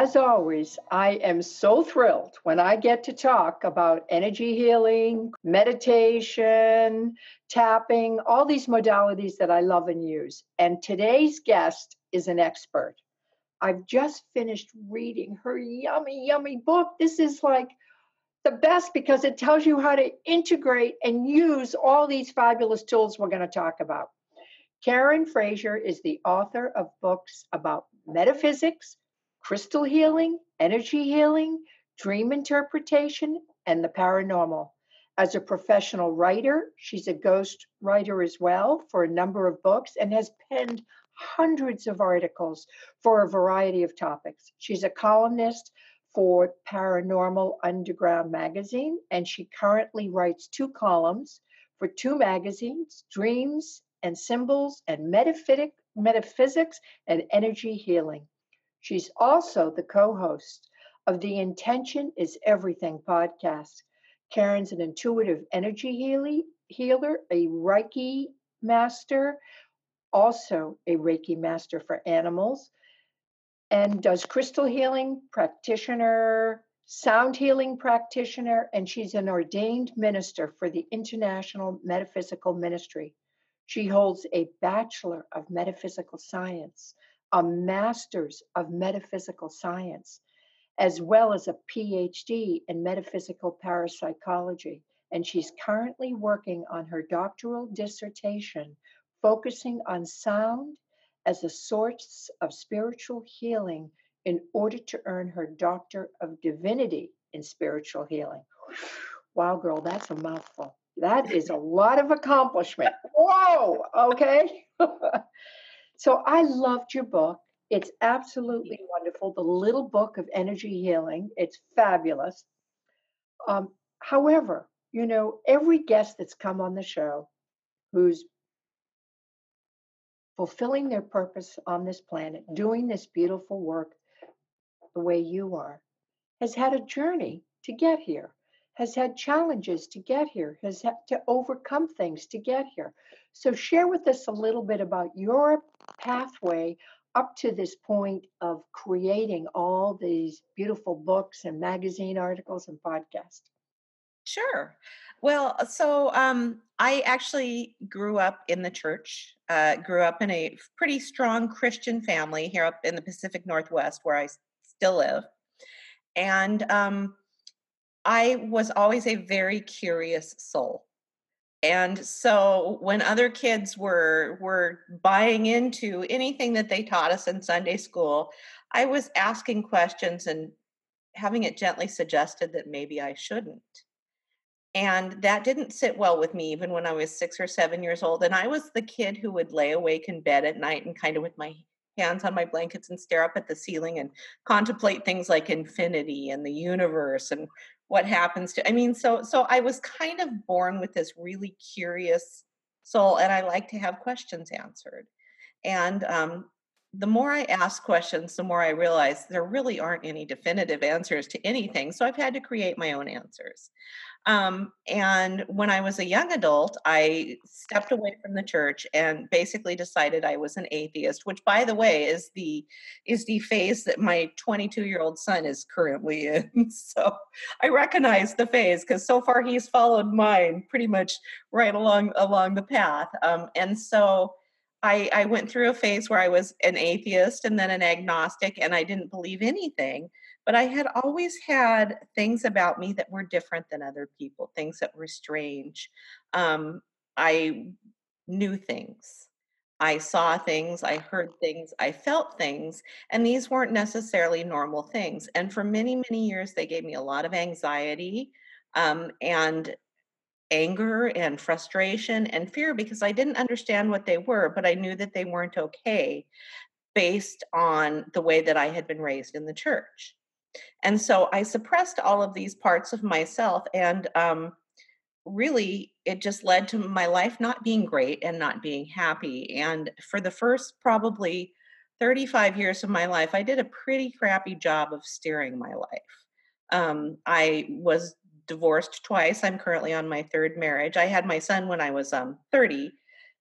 As always, I am so thrilled when I get to talk about energy healing, meditation, tapping, all these modalities that I love and use. And today's guest is an expert. I've just finished reading her yummy, yummy book. This is like the best because it tells you how to integrate and use all these fabulous tools we're going to talk about. Karen Frazier is the author of books about metaphysics, crystal healing, energy healing, dream interpretation, and the paranormal. As a professional writer, she's a ghost writer as well for a number of books and has penned hundreds of articles for a variety of topics. She's a columnist for Paranormal Underground magazine, and she currently writes two columns for two magazines Dreams and Symbols and Metaphysic, Metaphysics and Energy Healing. She's also the co host of the Intention is Everything podcast. Karen's an intuitive energy healer, a Reiki master, also a Reiki master for animals, and does crystal healing practitioner, sound healing practitioner, and she's an ordained minister for the International Metaphysical Ministry. She holds a Bachelor of Metaphysical Science a master's of metaphysical science, as well as a PhD in metaphysical parapsychology. And she's currently working on her doctoral dissertation focusing on sound as a source of spiritual healing in order to earn her Doctor of Divinity in Spiritual Healing. Wow, girl, that's a mouthful. That is a lot of accomplishment. Whoa, okay. So I loved your book. It's absolutely wonderful. The Little Book of Energy Healing. It's fabulous. Um, however, you know, every guest that's come on the show who's fulfilling their purpose on this planet, doing this beautiful work the way you are, has had a journey to get here, has had challenges to get here, has had to overcome things to get here. So, share with us a little bit about your pathway up to this point of creating all these beautiful books and magazine articles and podcasts. Sure. Well, uh, so um, I actually grew up in the church, uh, grew up in a pretty strong Christian family here up in the Pacific Northwest where I still live. And um, I was always a very curious soul. And so when other kids were were buying into anything that they taught us in sunday school i was asking questions and having it gently suggested that maybe i shouldn't. And that didn't sit well with me even when i was six or seven years old and i was the kid who would lay awake in bed at night and kind of with my hands on my blankets and stare up at the ceiling and contemplate things like infinity and the universe and what happens to i mean so so i was kind of born with this really curious soul and i like to have questions answered and um, the more I ask questions, the more I realize there really aren't any definitive answers to anything. So I've had to create my own answers. Um, and when I was a young adult, I stepped away from the church and basically decided I was an atheist, which, by the way, is the is the phase that my 22 year old son is currently in. So I recognize the phase because so far he's followed mine pretty much right along along the path. Um, and so I, I went through a phase where I was an atheist and then an agnostic, and I didn't believe anything. But I had always had things about me that were different than other people, things that were strange. Um, I knew things. I saw things, I heard things, I felt things, and these weren't necessarily normal things. And for many, many years, they gave me a lot of anxiety um, and anger and frustration and fear because I didn't understand what they were, but I knew that they weren't okay based on the way that I had been raised in the church. And so I suppressed all of these parts of myself. And um, really, it just led to my life not being great and not being happy. And for the first probably 35 years of my life, I did a pretty crappy job of steering my life. Um, I was divorced twice. I'm currently on my third marriage. I had my son when I was um, 30,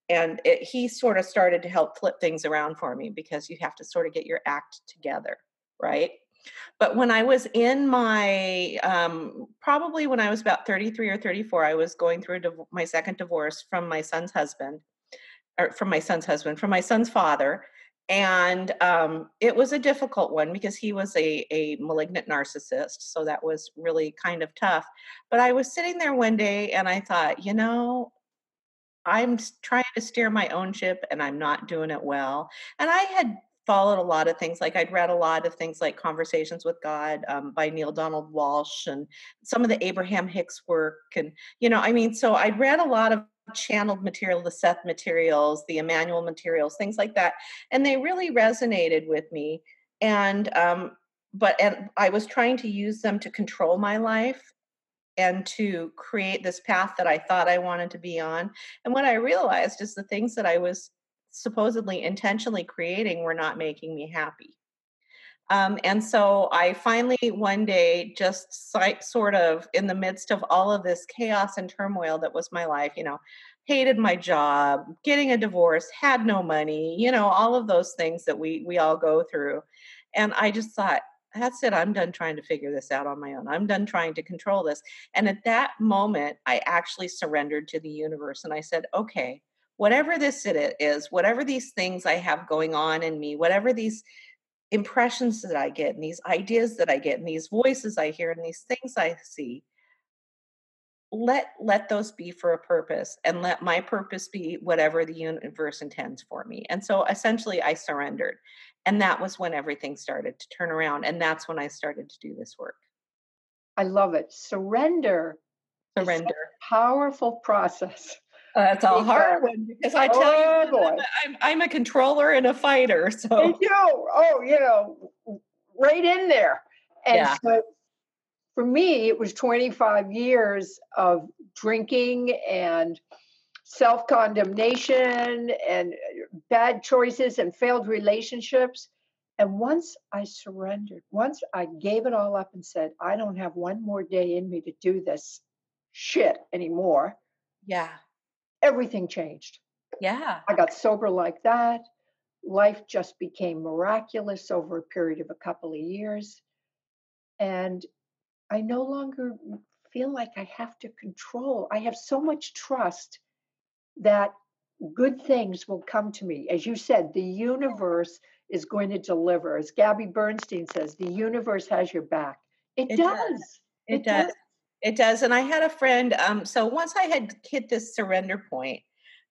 and it, he sort of started to help flip things around for me because you have to sort of get your act together, right? But when I was in my, um, probably when I was about 33 or 34, I was going through div- my second divorce from my son's husband, or from my son's husband, from my son's father. And um, it was a difficult one because he was a, a malignant narcissist. So that was really kind of tough. But I was sitting there one day and I thought, you know, I'm trying to steer my own ship and I'm not doing it well. And I had followed a lot of things. Like I'd read a lot of things like Conversations with God um, by Neale Donald Walsch and some of the Abraham Hicks work. And, you know, I mean, so I'd read a lot of channeled material, the Seth materials, the Emmanuel materials, things like that. And they really resonated with me. And, um, but and I was trying to use them to control my life and to create this path that I thought I wanted to be on. And what I realized is the things that I was supposedly intentionally creating were not making me happy. Um, and so I finally one day just sort of in the midst of all of this chaos and turmoil that was my life, you know, hated my job, getting a divorce, had no money, you know, all of those things that we we all go through. And I just thought, that's it. I'm done trying to figure this out on my own. I'm done trying to control this. And at that moment, I actually surrendered to the universe and I said, okay, whatever this it is, whatever these things I have going on in me, whatever these impressions that I get and these ideas that I get and these voices I hear and these things I see, let let those be for a purpose and let my purpose be whatever the universe intends for me. And so essentially i surrendered. And that was when everything started to turn around and that's when i started to do this work. I love it. Surrender surrender. powerful process uh, that's a hard one because I tell oh, you, boy. I'm, I'm, a controller and a fighter. So you know, oh, you know, right in there. And yeah. so for me, it was 25 years of drinking and self condemnation and bad choices and failed relationships. And once I surrendered, once I gave it all up and said, I don't have one more day in me to do this shit anymore. Yeah everything changed. Yeah. I got sober like that. Life just became miraculous over a period of a couple of years. And I no longer feel like I have to control. I have so much trust that good things will come to me. As you said, the universe is going to deliver. As Gabby Bernstein says, the universe has your back. It, it does. does. It, it does. does. It does. And I had a friend, um, so once I had hit this surrender point,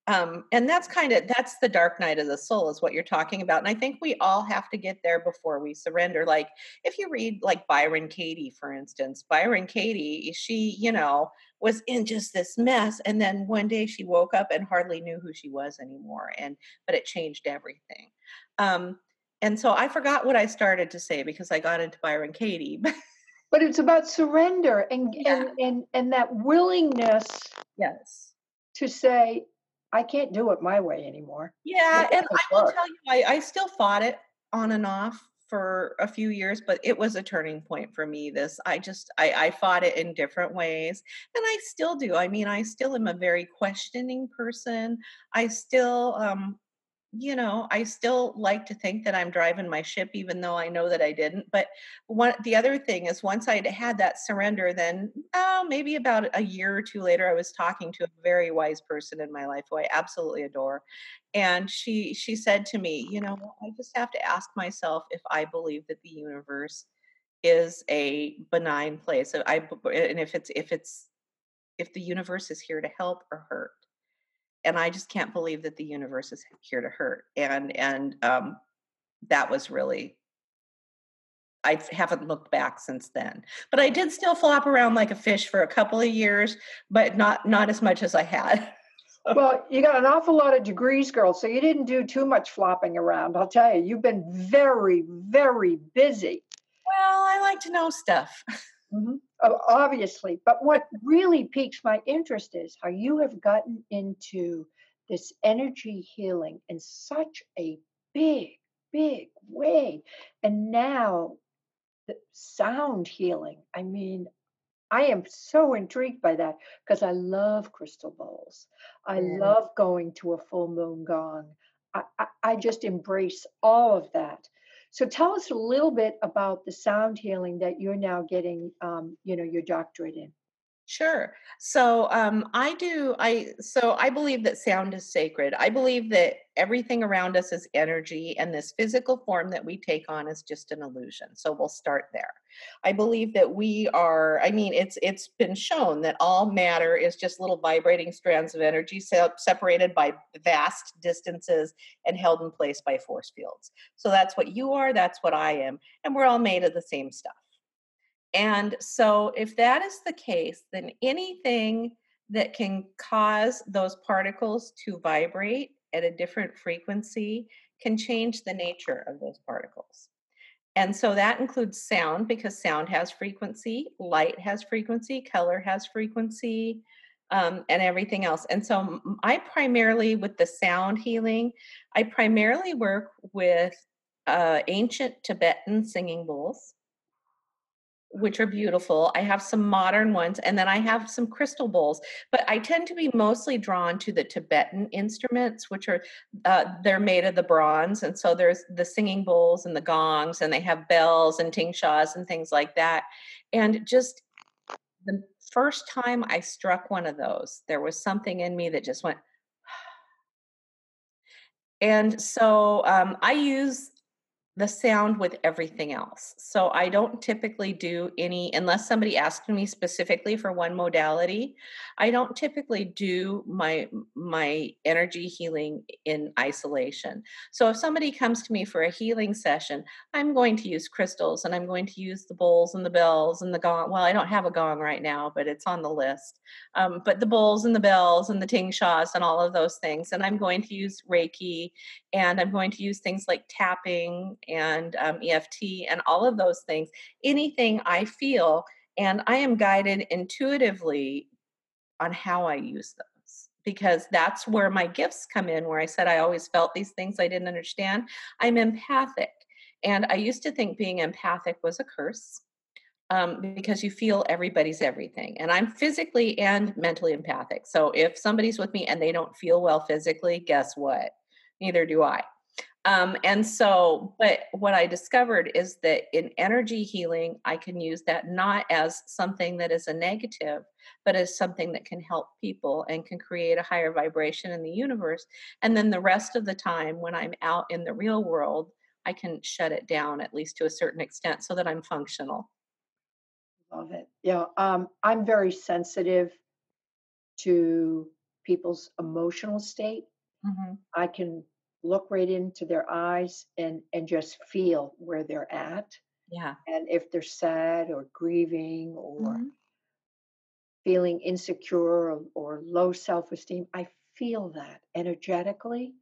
um, and that's kind of that's the dark night of the soul is what you're talking about and i think we all have to get there before we surrender like if you read like byron katie for instance byron katie she you know was in just this mess and then one day she woke up and hardly knew who she was anymore and but it changed everything um, and so i forgot what i started to say because i got into byron katie but it's about surrender and yeah. and, and and that willingness yes. to say i can't do it my way anymore. Yeah and i will tell you I, I still fought it on and off for a few years but it was a turning point for me this i just I, I fought it in different ways and i still do i mean i still am a very questioning person i still um you know, I still like to think that I'm driving my ship, even though I know that I didn't. But one, the other thing is, once I had that surrender, then oh, maybe about a year or two later, I was talking to a very wise person in my life who I absolutely adore, and she she said to me, you know, I just have to ask myself if I believe that the universe is a benign place. I and if it's if it's if the universe is here to help or hurt and I just can't believe that the universe is here to hurt. And and um, that was really I haven't looked back since then. But I did still flop around like a fish for a couple of years, but not not as much as I had. well, you got an awful lot of degrees, girl, so you didn't do too much flopping around. I'll tell you, you've been very, very busy. Well, I like to know stuff. Mm-hmm. Oh, obviously. But what really piques my interest is how you have gotten into this energy healing in such a big, big way. And now the sound healing. I mean, I am so intrigued by that because I love crystal bowls. I Yeah. love going to a full moon gong. I, I, I just embrace all of that. So tell us a little bit about the sound healing that you're now getting, um, you know, your doctorate in. Sure. So um, I do. I so I believe that sound is sacred. I believe that everything around us is energy, and this physical form that we take on is just an illusion. So we'll start there. I believe that we are. I mean, it's it's been shown that all matter is just little vibrating strands of energy se- separated by vast distances and held in place by force fields. So that's what you are. That's what I am, and we're all made of the same stuff. And so, if that is the case, then anything that can cause those particles to vibrate at a different frequency can change the nature of those particles. And so that includes sound because sound has frequency, light has frequency, color has frequency, um, and everything else. And so I primarily, with the sound healing, I primarily work with uh, ancient Tibetan singing bowls which are beautiful. I have some modern ones, and then I have some crystal bowls. But I tend to be mostly drawn to the Tibetan instruments, which are uh, they're made of the bronze, and so there's the singing bowls and the gongs, and they have bells and tingshas and things like that. And just the first time I struck one of those, there was something in me that just went. And so um, I use the sound with everything else. So I don't typically do any unless somebody asks me specifically for one modality. I don't typically do my my energy healing in isolation. So if somebody comes to me for a healing session, I'm going to use crystals and I'm going to use the bowls and the bells and the gong. Well, I don't have a gong right now, but it's on the list. Um, but the bowls and the bells and the ting shas and all of those things. And I'm going to use Reiki and I'm going to use things like tapping and um, EFT and all of those things. Anything I feel, and I am guided intuitively on how I use those because that's where my gifts come in. Where I said I always felt these things I didn't understand. I'm empathic, and I used to think being empathic was a curse. Um, because you feel everybody's everything. And I'm physically and mentally empathic. So if somebody's with me and they don't feel well physically, guess what? Neither do I. Um, and so, but what I discovered is that in energy healing, I can use that not as something that is a negative, but as something that can help people and can create a higher vibration in the universe. And then the rest of the time, when I'm out in the real world, I can shut it down at least to a certain extent so that I'm functional. Love it. Yeah, um, I'm very sensitive to people's emotional state. hmm I can look right into their eyes and and just feel where they're at Yeah. and if they're sad or grieving or Mhm. feeling insecure or, or low self-esteem i feel that energetically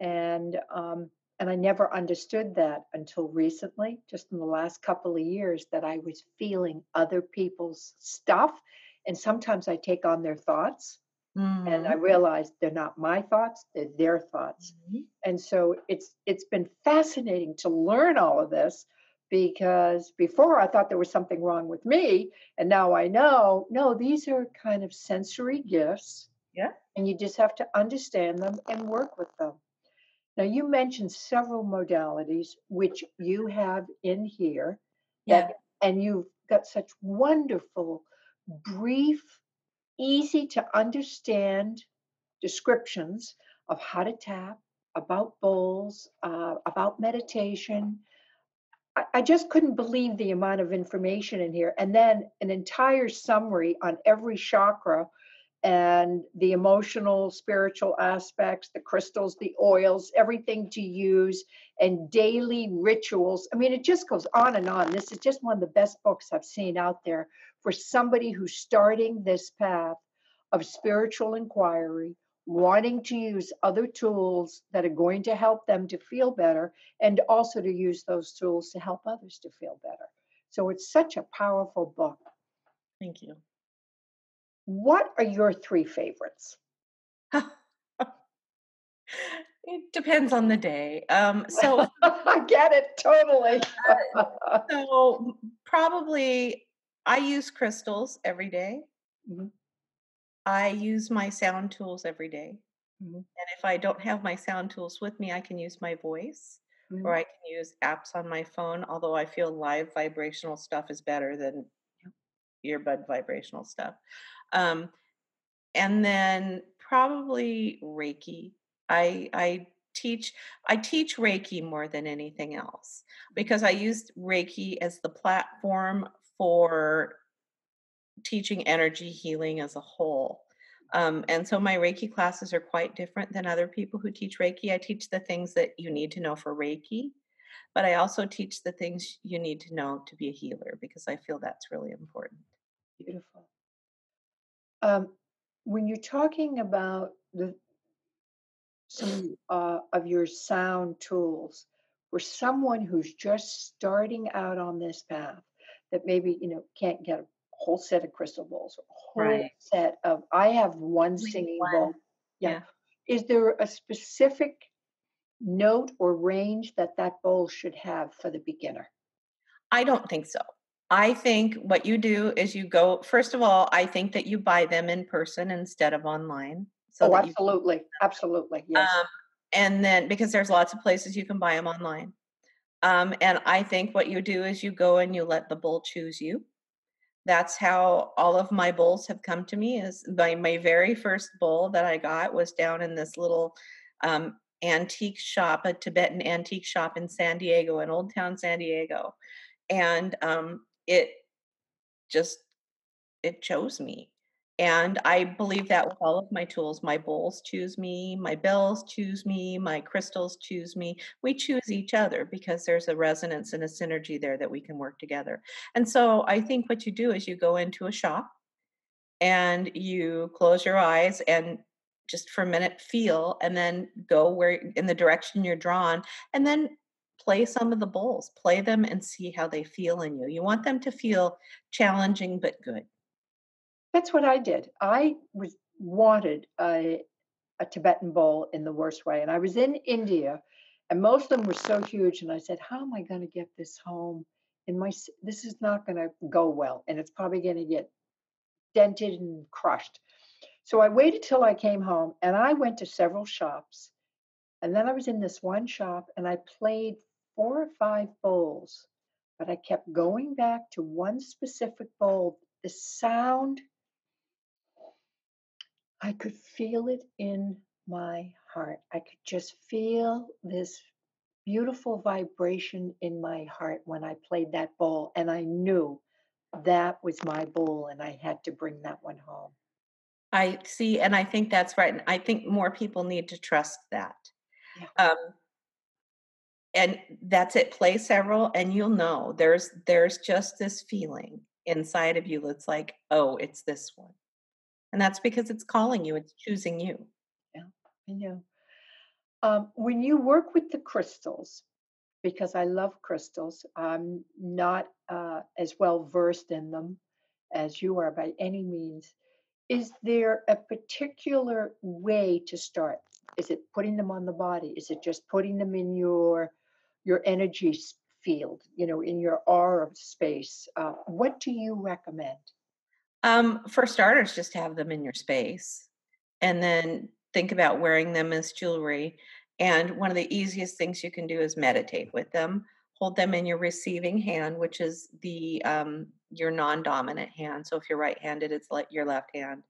and um and i never understood that until recently just in the last couple of years that i was feeling other people's stuff and sometimes i take on their thoughts and i realized they're not my thoughts they're their thoughts Mhm. and so it's it's been fascinating to learn all of this because before i thought there was something wrong with me and now i know no these are kind of sensory gifts Yeah. and you just have to understand them and work with them now you mentioned several modalities which you have in here Yeah. that and you've got such wonderful brief easy to understand descriptions of how to tap, about bowls, uh, about meditation. I, I just couldn't believe the amount of information in here. And then an entire summary on every chakra and the emotional, spiritual aspects, the crystals, the oils, everything to use, and daily rituals. I mean, it just goes on and on. This is just one of the best books I've seen out there for somebody who's starting this path of spiritual inquiry, wanting to use other tools that are going to help them to feel better and also to use those tools to help others to feel better. So it's such a powerful book. Thank you. What are your three favorites? it depends on the day. Um, so I get it totally. so probably I use crystals every day. Mhm. I use my sound tools every day. Mhm. And if I don't have my sound tools with me, I can use my voice or I can use apps on my phone, although I feel live vibrational stuff is better than earbud vibrational stuff. Um, and then probably Reiki. I I teach I teach Reiki more than anything else because I used Reiki as the platform for teaching energy healing as a whole. Um, and so my Reiki classes are quite different than other people who teach Reiki. I teach the things that you need to know for Reiki, but I also teach the things you need to know to be a healer because I feel that's really important. Beautiful. Um, when you're talking about the some uh, of your sound tools for someone who's just starting out on this path, that maybe you know can't get a whole set of crystal bowls, a whole Right. set of. I have one Only singing one. bowl. Yeah. Yeah. Is there a specific note or range that that bowl should have for the beginner? I don't think so. I think what you do is you go, first of all, I think that you buy them in person instead of online. So oh, absolutely, absolutely, yes. Um, and then because there's lots of places you can buy them online. Um, and I think what you do is you go and you let the bull choose you. That's how all of my bulls have come to me. Is my my very first bull that I got was down in this little um, antique shop, a Tibetan antique shop in San Diego, in Old Town San Diego, and um, it just it chose me. And I believe that with all of my tools. My bowls choose me, my bells choose me, my crystals choose me. We choose each other because there's a resonance and a synergy there that we can work together. And so I think what you do is you go into a shop and you close your eyes and just for a minute feel and then go where in the direction you're drawn and then play some of the bowls play them and see how they feel in you you want them to feel challenging but good That's what I did. I was wanted a, a Tibetan bowl in the worst way. And I was in India and most of them were so huge. And I said, how am I going to get this home? In my, this is not going to go well. And it's probably going to get dented and crushed. So I waited till I came home and I went to several shops. And then I was in this one shop and I played four or five bowls, but I kept going back to one specific bowl. The sound I could feel it in my heart. I could just feel this beautiful vibration in my heart when I played that bowl. And I knew that was my bowl and I had to bring that one home. i see and i think that's right and i think more people need to trust that Yeah. um, and that's it play several and you'll know there's there's just this feeling inside of you that's like oh it's this one and that's because it's calling you it's choosing you Yeah, I know. Um, when you work with the crystals, because I love crystals, I'm not uh, as well versed in them as you are by any means. Is there a particular way to start? Is it putting them on the body? Is it just putting them in your your energy field? You know, in your aura space. Uh, what do you recommend? Um, for starters, just have them in your space and then think about wearing them as jewelry. And one of the easiest things you can do is meditate with them. Hold them in your receiving hand, which is the um, your non-dominant hand. So if you're right-handed, it's like your left hand.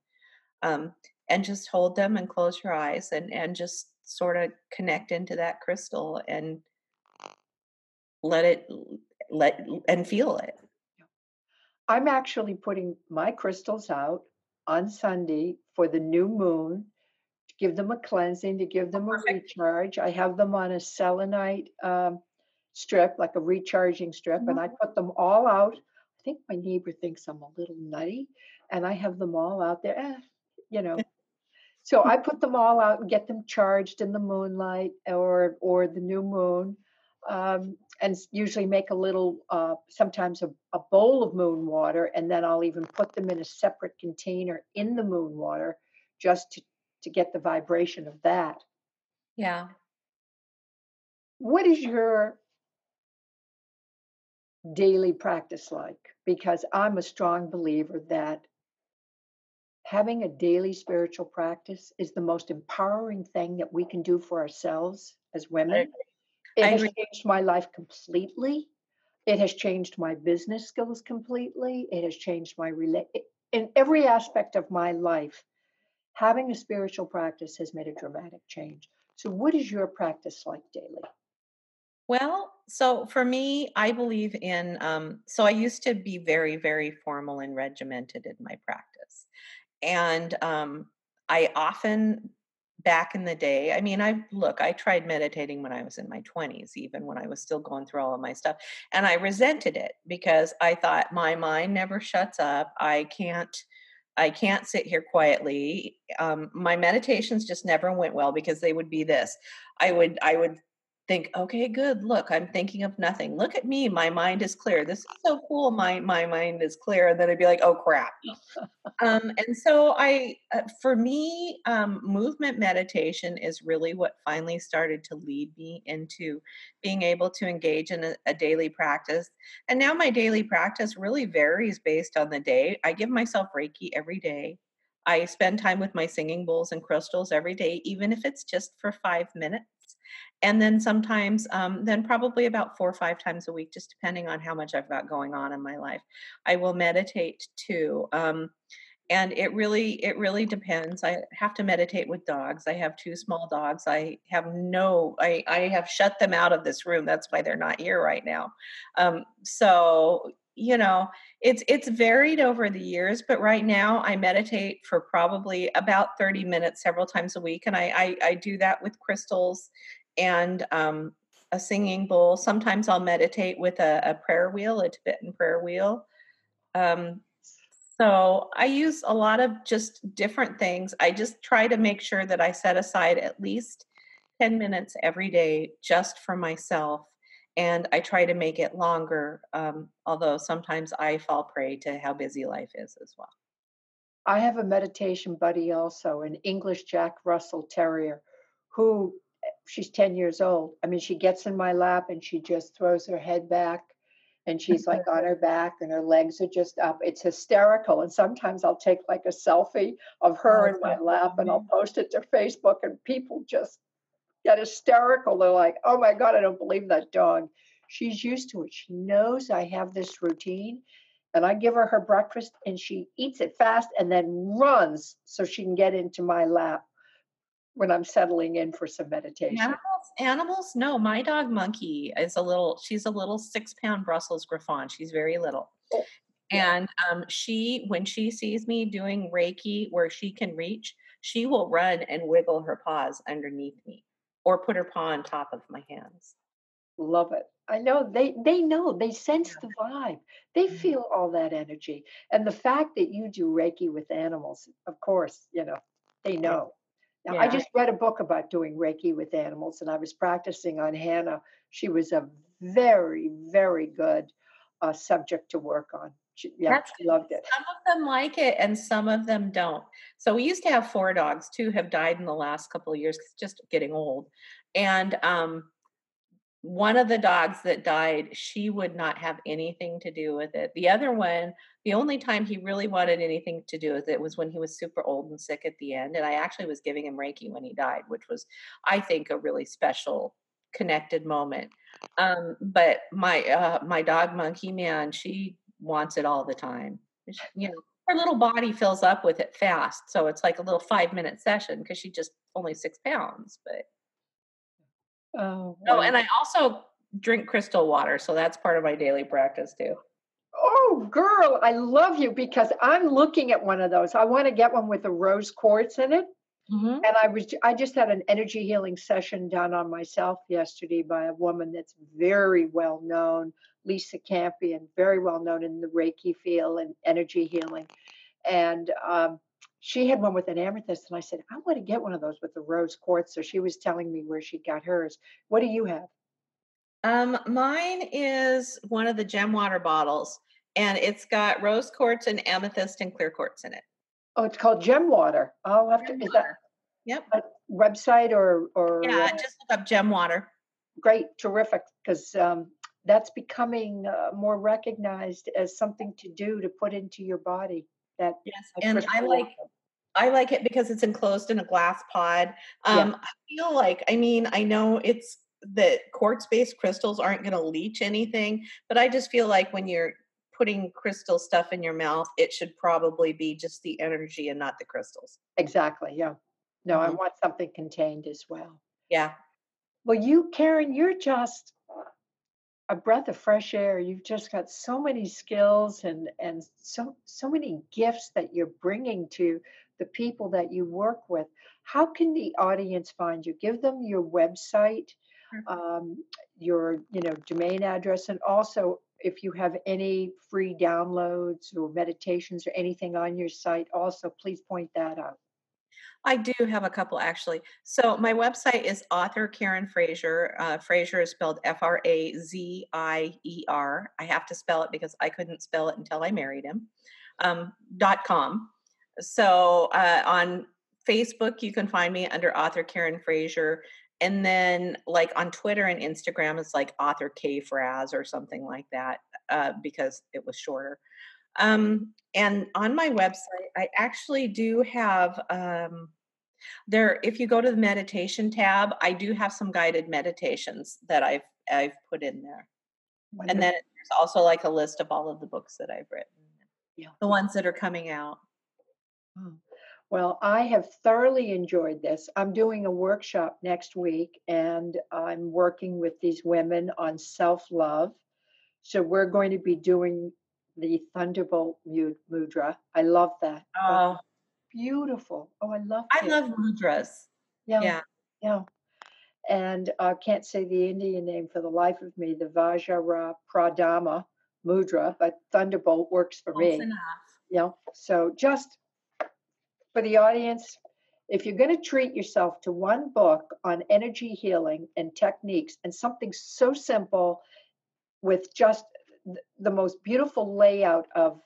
Um, and just hold them and close your eyes and and just sort of connect into that crystal and let it let and feel it. I'm actually putting my crystals out on Sunday for the new moon to give them a cleansing, to give them a recharge. I have them on a selenite um, strip, like a recharging strip, and I put them all out. I think my neighbor thinks I'm a little nutty, and I have them all out there. Eh, you know, So I put them all out and get them charged in the moonlight or or the new moon, um, and usually make a little, uh, sometimes a, a bowl of moon water, and then I'll even put them in a separate container in the moon water just to to get the vibration of that. Yeah. What is your daily practice like? Because I'm a strong believer that having a daily spiritual practice is the most empowering thing that we can do for ourselves as women. It has changed my life completely. It has changed my business skills completely. It has changed my rela- in every aspect of my life. Having a spiritual practice has made a dramatic change. So, what is your practice like daily? Well, so for me, I believe in, um, so I used to be very, very formal and regimented in my practice. And um, I often, back in the day, I mean, I look, I tried meditating when I was in my 20s, even when I was still going through all of my stuff. And I resented it because I thought my mind never shuts up. I can't. I can't sit here quietly. Um, my meditations just never went well because they would be this. I would I would think, okay, good. Look, I'm thinking of nothing. Look at me. My mind is clear. This is so cool. My my mind is clear. And then I'd be like, oh crap. um, and so I, uh, for me, um, movement meditation is really what finally started to lead me into being able to engage in a, a daily practice. And now my daily practice really varies based on the day. I give myself Reiki every day. I spend time with my singing bowls and crystals every day, even if it's just for five minutes and then sometimes um, then probably about four or five times a week just depending on how much i've got going on in my life i will meditate too um, and it really it really depends. I have to meditate with dogs. I have two small dogs. I have no i i have shut them out of this room. That's why they're not here right now. Um, so you know it's it's varied over the years but right now i meditate for probably about 30 minutes several times a week and i i, I do that with crystals and um, a singing bowl. Sometimes I'll meditate with a, a prayer wheel, a Tibetan prayer wheel. Um, so I use a lot of just different things. I just try to make sure that I set aside at least 10 minutes every day just for myself. And I try to make it longer, um, although sometimes I fall prey to how busy life is as well. I have a meditation buddy also, an English Jack Russell Terrier, who she's 10 years old. I mean, she gets in my lap and she just throws her head back and she's like on her back and her legs are just up. It's hysterical. And sometimes I'll take like a selfie of her oh, in my lap and I'll mm-hmm. post it to Facebook and people just get hysterical. They're like, oh my God, I don't believe that dog. She's used to it. She knows I have this routine and I give her her breakfast and she eats it fast and then runs so she can get into my lap when I'm settling in for some meditation. Animals, animals, no. My dog Monkey is a little. She's a little six pound Brussels Griffon. She's very little, oh, and um, she when she sees me doing Reiki where she can reach, she will run and wiggle her paws underneath me, or put her paw on top of my hands. Love it. I know they they know they sense the vibe. They mm-hmm. feel all that energy, and the fact that you do Reiki with animals, of course, you know they know now, yeah. I just read a book about doing Reiki with animals, and I was practicing on Hannah. She was a very, very good uh, subject to work on. She, yeah, That's, she loved it. Some of them like it, and some of them don't. So we used to have four dogs. Two have died in the last couple of years, just getting old. And um, one of the dogs that died, she would not have anything to do with it. The other one, the only time he really wanted anything to do with it was when he was super old and sick at the end. And I actually was giving him Reiki when he died, which was, I think, a really special connected moment. Um, but my uh, my dog Monkey Man, she wants it all the time. You know, her little body fills up with it fast, so it's like a little five minute session because she just only six pounds, but Oh, oh, and I also drink crystal water, so that's part of my daily practice too. Oh, girl, I love you because I'm looking at one of those. I want to get one with the rose quartz in it. Mm-hmm. And I was I just had an energy healing session done on myself yesterday by a woman that's very well known, Lisa Campion, very well known in the Reiki field and energy healing. And um, she had one with an amethyst, and I said, I want to get one of those with the rose quartz. So she was telling me where she got hers. What do you have? Um, mine is one of the gem water bottles, and it's got rose quartz and amethyst and clear quartz in it. Oh, it's called Gem Water. I'll have to. Gem Is that water. Yep. a website or or? Yeah, uh, just look up gem water. great, terrific, because um, that's becoming uh, more recognized as something to do to put into your body. That Yes, and I like. I like it because it's enclosed in a glass pod. Yeah. Um, I feel like, I mean, I know it's that quartz based crystals aren't going to leach anything, but I just feel like when you're putting crystal stuff in your mouth, it should probably be just the energy and not the crystals. exactly. Yeah. No, I Mhm. want something contained as well. Yeah. Well, you, Karen, you're just a breath of fresh air. You've just got so many skills and and so so many gifts that you're bringing to the people that you work with. How can the audience find you? Give them your website, um, your you know domain address, and also if you have any free downloads or meditations or anything on your site, also please point that out. I do have a couple actually. So my website is author Karen Frazier. Uh, Frazier is spelled F R A Z I E R. I have to spell it because I couldn't spell it until I married him. Um, dot com. So uh, on Facebook, you can find me under author Karen Frazier. And then, like on Twitter and Instagram, it's like author K Fraz or something like that uh, because it was shorter. Um, and on my website, I actually do have um, there. If you go to the meditation tab, I do have some guided meditations that I've I've put in there. And then there's also like a list of all of the books that I've written, Yeah. the ones that are coming out. Oh, Well, I have thoroughly enjoyed this. I'm doing a workshop next week and I'm working with these women on self love. So we're going to be doing the Thunderbolt mu- Mudra. I love that. That's Oh, beautiful. Oh, I love I it. love mudras. Yeah, Yeah. yeah. And I can't say the Indian name for the life of me, the Vajra Pradama Mudra, but Thunderbolt works for Close me. enough. you know so just for the audience if you're going to treat yourself to one book on energy healing and techniques and something so simple with just the most beautiful layout of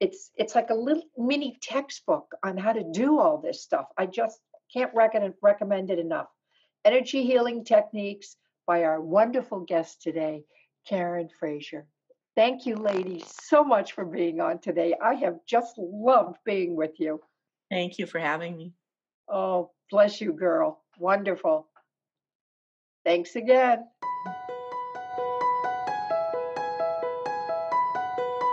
it's it's like a little mini textbook on how to do all this stuff i just can't recommend recommend it enough energy healing techniques by our wonderful guest today karen frazier Thank you, ladies, so much for being on today. I have just loved being with you. Thank you for having me. Oh, bless you, girl. Wonderful. Thanks again.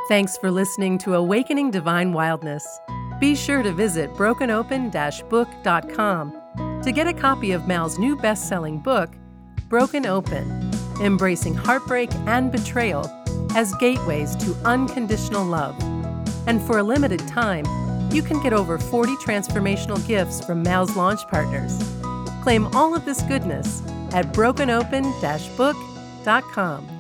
Thanks for listening to Awakening Divine Wildness. Be sure to visit brokenopen book.com to get a copy of Mal's new best selling book, Broken Open Embracing Heartbreak and Betrayal as Gateways to Unconditional Love. And for a limited time, you can get over 40 transformational gifts from Mal's launch partners. Claim all of this goodness at brokenopen book.com.